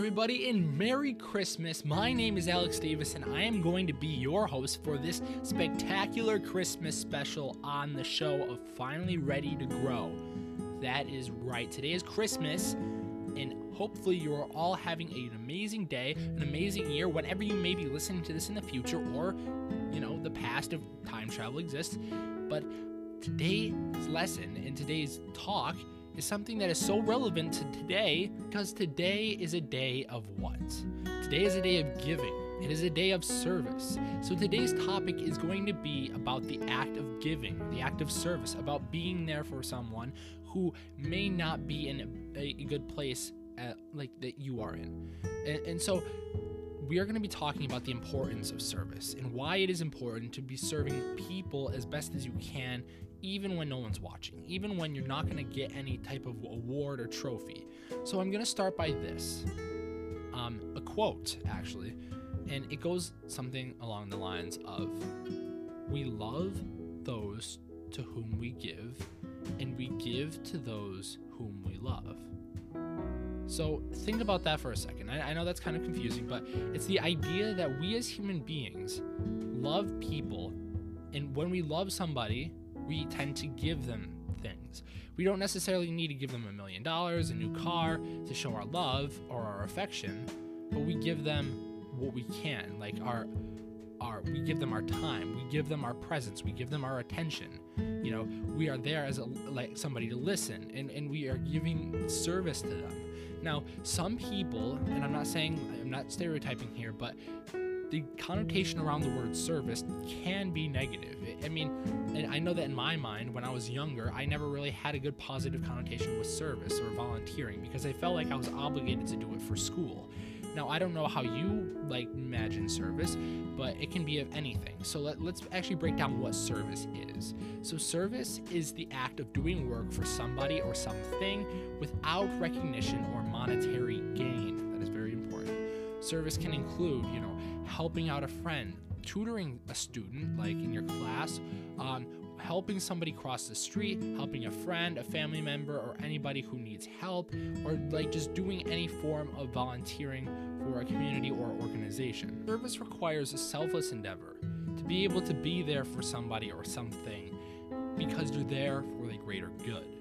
everybody, and Merry Christmas. My name is Alex Davis, and I am going to be your host for this spectacular Christmas special on the show of Finally Ready to Grow. That is right. Today is Christmas, and hopefully, you are all having an amazing day, an amazing year, whenever you may be listening to this in the future, or, you know, the past if time travel exists. But today's lesson and today's talk is something that is so relevant to today because today is a day of what? Today is a day of giving. It is a day of service. So today's topic is going to be about the act of giving, the act of service, about being there for someone who may not be in a, a good place at, like that you are in. And, and so we are going to be talking about the importance of service and why it is important to be serving people as best as you can even when no one's watching, even when you're not going to get any type of award or trophy. So I'm going to start by this um, a quote, actually, and it goes something along the lines of We love those to whom we give, and we give to those whom we love. So think about that for a second. I, I, know that's kind of confusing, but it's the idea that we as human beings love people, and when we love somebody, we tend to give them things. We don't necessarily need to give them a million dollars, a new car to show our love or our affection, but we give them what we can, like our our we give them our time, we give them our presence, we give them our attention. You know, we are there as a like somebody to listen and, and we are giving service to them. Now, some people, and I'm not saying I'm not stereotyping here, but the connotation around the word service can be negative. I mean, and I know that in my mind, when I was younger, I never really had a good positive connotation with service or volunteering because I felt like I was obligated to do it for school. Now, I don't know how you like imagine service, but it can be of anything. So let, us actually break down what service is. So, service is the act of doing work for somebody or something without recognition or monetary gain. That is very important. Service can include, you know, helping out a friend, tutoring a student, like in your class, um, helping somebody cross the street, helping a friend, a family member, or anybody who needs help, or like just doing any form of volunteering for a community or organization. Service requires a selfless endeavor to be able to be there for somebody or something because you're there for the greater good.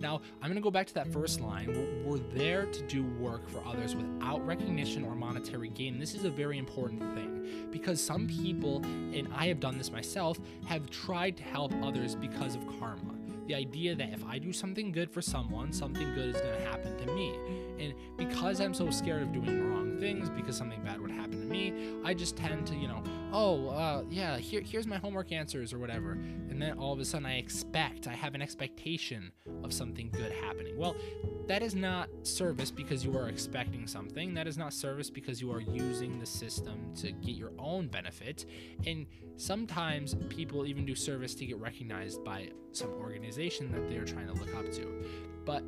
Now, I'm going to go back to that first line. We're, there to do work for others without recognition or monetary gain. This is a very important thing because some people, and I have done this myself, have tried to help others because of karma. The idea that if I do something good for someone, something good is going to happen to me. And because I'm so scared of doing wrong things, because something bad would happen to me, I just tend to, you know, oh, uh, yeah, here, here's my homework answers or whatever. And then all of a sudden I expect, I have an expectation of something good happening. Well, that is not service because you are expecting something. That is not service because you are using the system to get your own benefit. And sometimes people even do service to get recognized by some organization that they're trying to look up to. But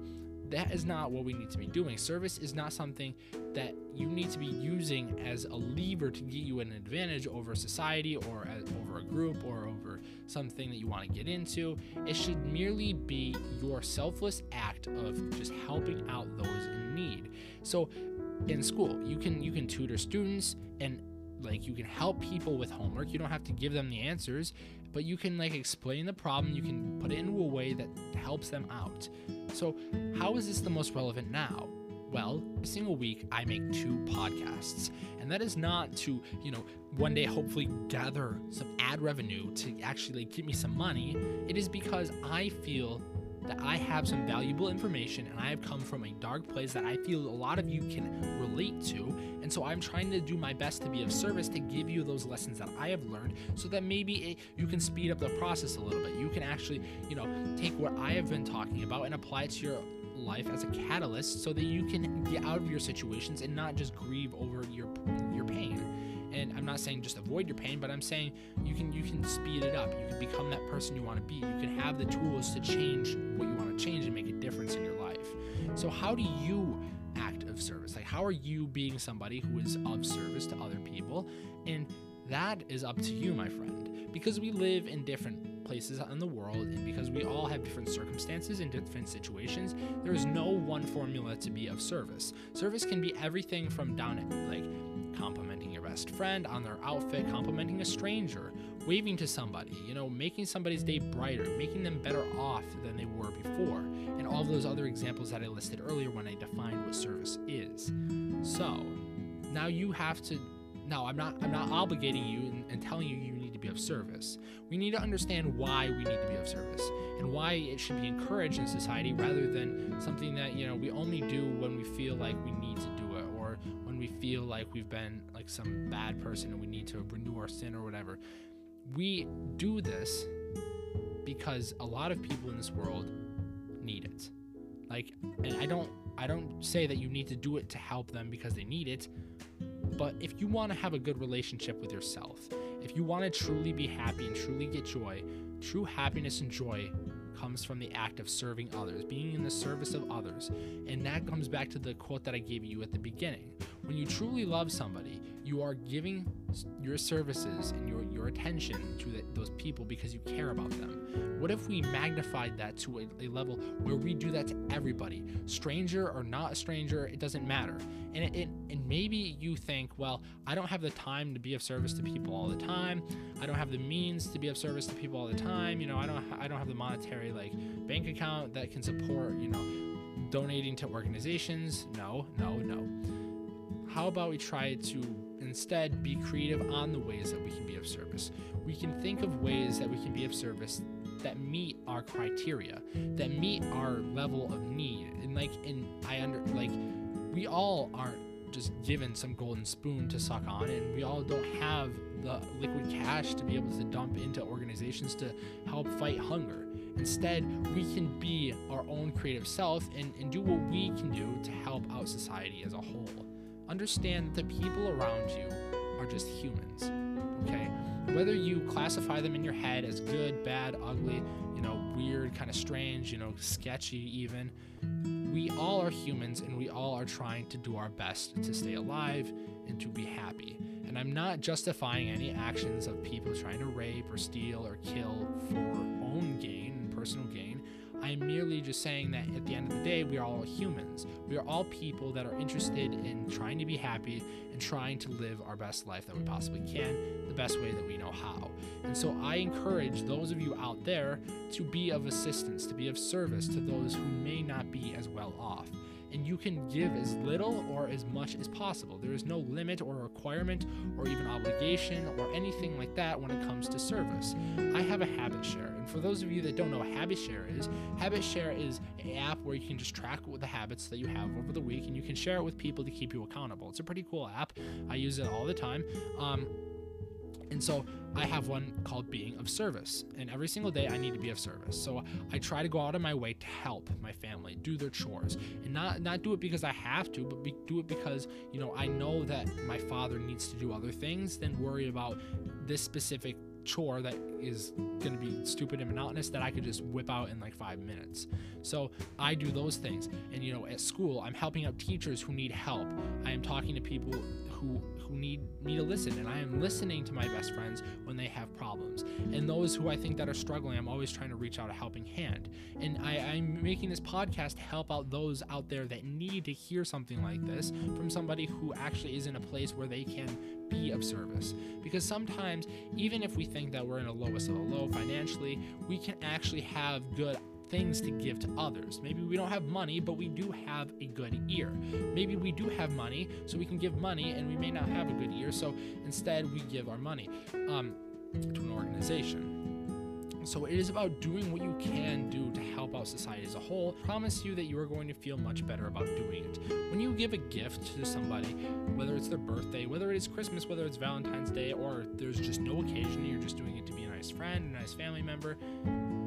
that is not what we need to be doing. Service is not something that you need to be using as a lever to get you an advantage over society or over a group or over something that you want to get into. It should merely be your selfless act of just helping out those in need. So in school, you can you can tutor students and like you can help people with homework. You don't have to give them the answers, but you can like explain the problem. You can put it into a way that helps them out. So, how is this the most relevant now? Well, a single week I make two podcasts, and that is not to, you know, one day hopefully gather some ad revenue to actually like, give me some money. It is because I feel that I have some valuable information and I have come from a dark place that I feel a lot of you can relate to. And so I'm trying to do my best to be of service to give you those lessons that I have learned so that maybe it, you can speed up the process a little bit. You can actually, you know, take what I have been talking about and apply it to your life as a catalyst so that you can get out of your situations and not just grieve over your your pain. And i'm not saying just avoid your pain but i'm saying you can you can speed it up. You can become that person you want to be. You can have the tools to change what you want to change and make a difference in your life. So how do you act of service? Like how are you being somebody who is of service to other people? And That is up to you, my friend, because we live in different places in the world and because we all have different circumstances and different situations, there is no one formula to be of service. Service can be everything from down like complimenting your best friend on their outfit, complimenting a stranger, waving to somebody, you know, making somebody's day brighter, making them better off than they were before, and all those other examples that I listed earlier when I defined what service is. So, now you have to now I'm not I'm not obligating you and, and telling you you need to be of service. We need to understand why we need to be of service and why it should be encouraged in society rather than something that, you know, we only do when we feel like we need to do it or when we feel like we've been like some bad person and we need to renew our sin or whatever we do this because a lot of people in this world need it. Like, and I don't, I don't say that you need to do it to help them because they need it, but if you want to have a good relationship with yourself, if you want to truly be happy and truly get joy, true happiness and joy comes from the act of serving others, being in the service of others. And that comes back to the quote that I gave you at the beginning. When you truly love somebody, you are giving your services and your, your attention to the, those people because you care about them. What if we magnified that to a, a, level where we do that to everybody, stranger or not a stranger, it doesn't matter. And it, it, and maybe you think, well, I don't have the time to be of service to people all the time. I don't have the means to be of service to people all the time. You know, I don't I don't have the monetary like bank account that can support you know donating to organizations. No, no, no. How about we try to instead be creative on the ways that we can be of service? We can think of ways that we can be of service that meet our criteria, that meet our level of need. And like and I under like we all aren't just given some golden spoon to suck on and we all don't have the liquid cash to be able to dump into organizations to help fight hunger. Instead, we can be our own creative self and, and do what we can do to help out society as a whole. Understand that the people around you are just humans, okay? Whether you classify them in your head as good, bad, ugly, you know, weird, kind of strange, you know, sketchy even, we all are humans and we all are trying to do our best to stay alive and to be happy. And I'm not justifying any actions of people trying to rape or steal or kill for own gain, personal gain. I'm merely just saying that at the end of the day, we are all humans. We are all people that are interested in trying to be happy and trying to live our best life that we possibly can, the best way that we know how. And so I encourage those of you out there to be of assistance, to be of service to those who may not be as well off and you can give as little or as much as possible. There is no limit or requirement or even obligation or anything like that when it comes to service. I have a habit share, and for those of you that don't know what habit share is, habit share is an app where you can just track the habits that you have over the week and you can share it with people to keep you accountable. It's a pretty cool app. I use it all the time. Um, and so I have one called being of service. And every single day I need to be of service. So I try to go out of my way to help my family do their chores and not not do it because I have to, but be, do it because, you know, I know that my father needs to do other things than worry about this specific chore that is going to be stupid and monotonous that I could just whip out in like five minutes. So I do those things. And, you know, at school, I'm helping out teachers who need help. I am talking to people who, who need me to listen, and I am listening to my best friends when they have problems. And those who I think that are struggling, I'm always trying to reach out a helping hand. And I, I'm making this podcast to help out those out there that need to hear something like this from somebody who actually is in a place where they can be of service. Because sometimes, even if we think that we're in a lowest of a low financially, we can actually have good things to give to others. Maybe we don't have money, but we do have a good ear. Maybe we do have money, so we can give money, and we may not have a good ear, so instead we give our money um, to an organization. So it is about doing what you can do to help out society as a whole. Promise you that you are going to feel much better about doing it. When you give a gift to somebody, whether it's their birthday, whether it is Christmas, whether it's Valentine's Day, or there's just no occasion, you're just doing it to be a nice friend, a nice family member,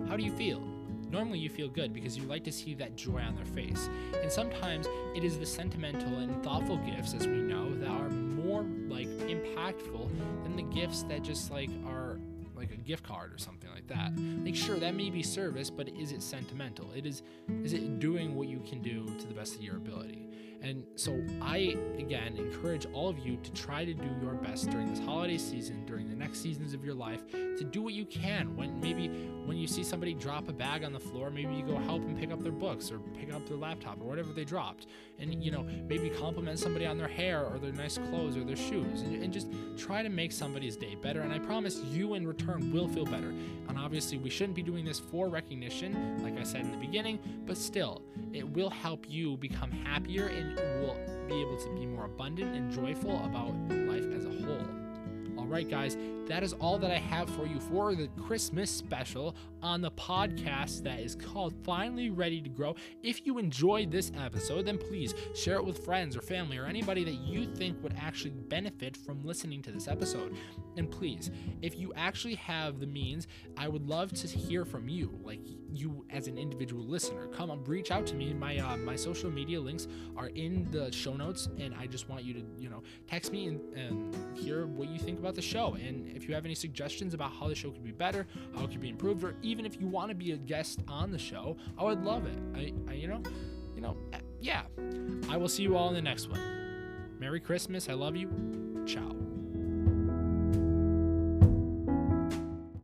how do you feel? Normally, you feel good because you like to see that joy on their face. And sometimes it is the sentimental and thoughtful gifts, as we know, that are more like impactful than the gifts that just like are like a gift card or something like that. Like sure, that may be service, but is it sentimental? It is is it doing what you can do to the best of your ability? And so I again encourage all of you to try to do your best during this holiday season, during the next seasons of your life, to do what you can. When maybe when you see somebody drop a bag on the floor, maybe you go help them pick up their books or pick up their laptop or whatever they dropped. And you know, maybe compliment somebody on their hair or their nice clothes or their shoes and, and just try to make somebody's day better. And I promise you in return will feel better. And obviously we shouldn't be doing this for recognition, like I said in the beginning, but still, it will help you become happier and will be able to be more abundant and joyful about life as a whole. All right, guys, that is all that I have for you for the Christmas special on the podcast that is called Finally Ready to Grow. If you enjoyed this episode, then please share it with friends or family or anybody that you think would actually benefit from listening to this episode. And please, if you actually have the means, I would love to hear from you, like you as an individual listener. Come on, reach out to me. My uh, my social media links are in the show notes, and I just want you to you know text me and, and hear what you think about the show. And if you have any suggestions about how the show could be better, how it could be improved, or even if you want to be a guest on the show, I would love it. I, I you know, you know, eh, yeah. I will see you all in the next one. Merry Christmas. I love you. Ciao.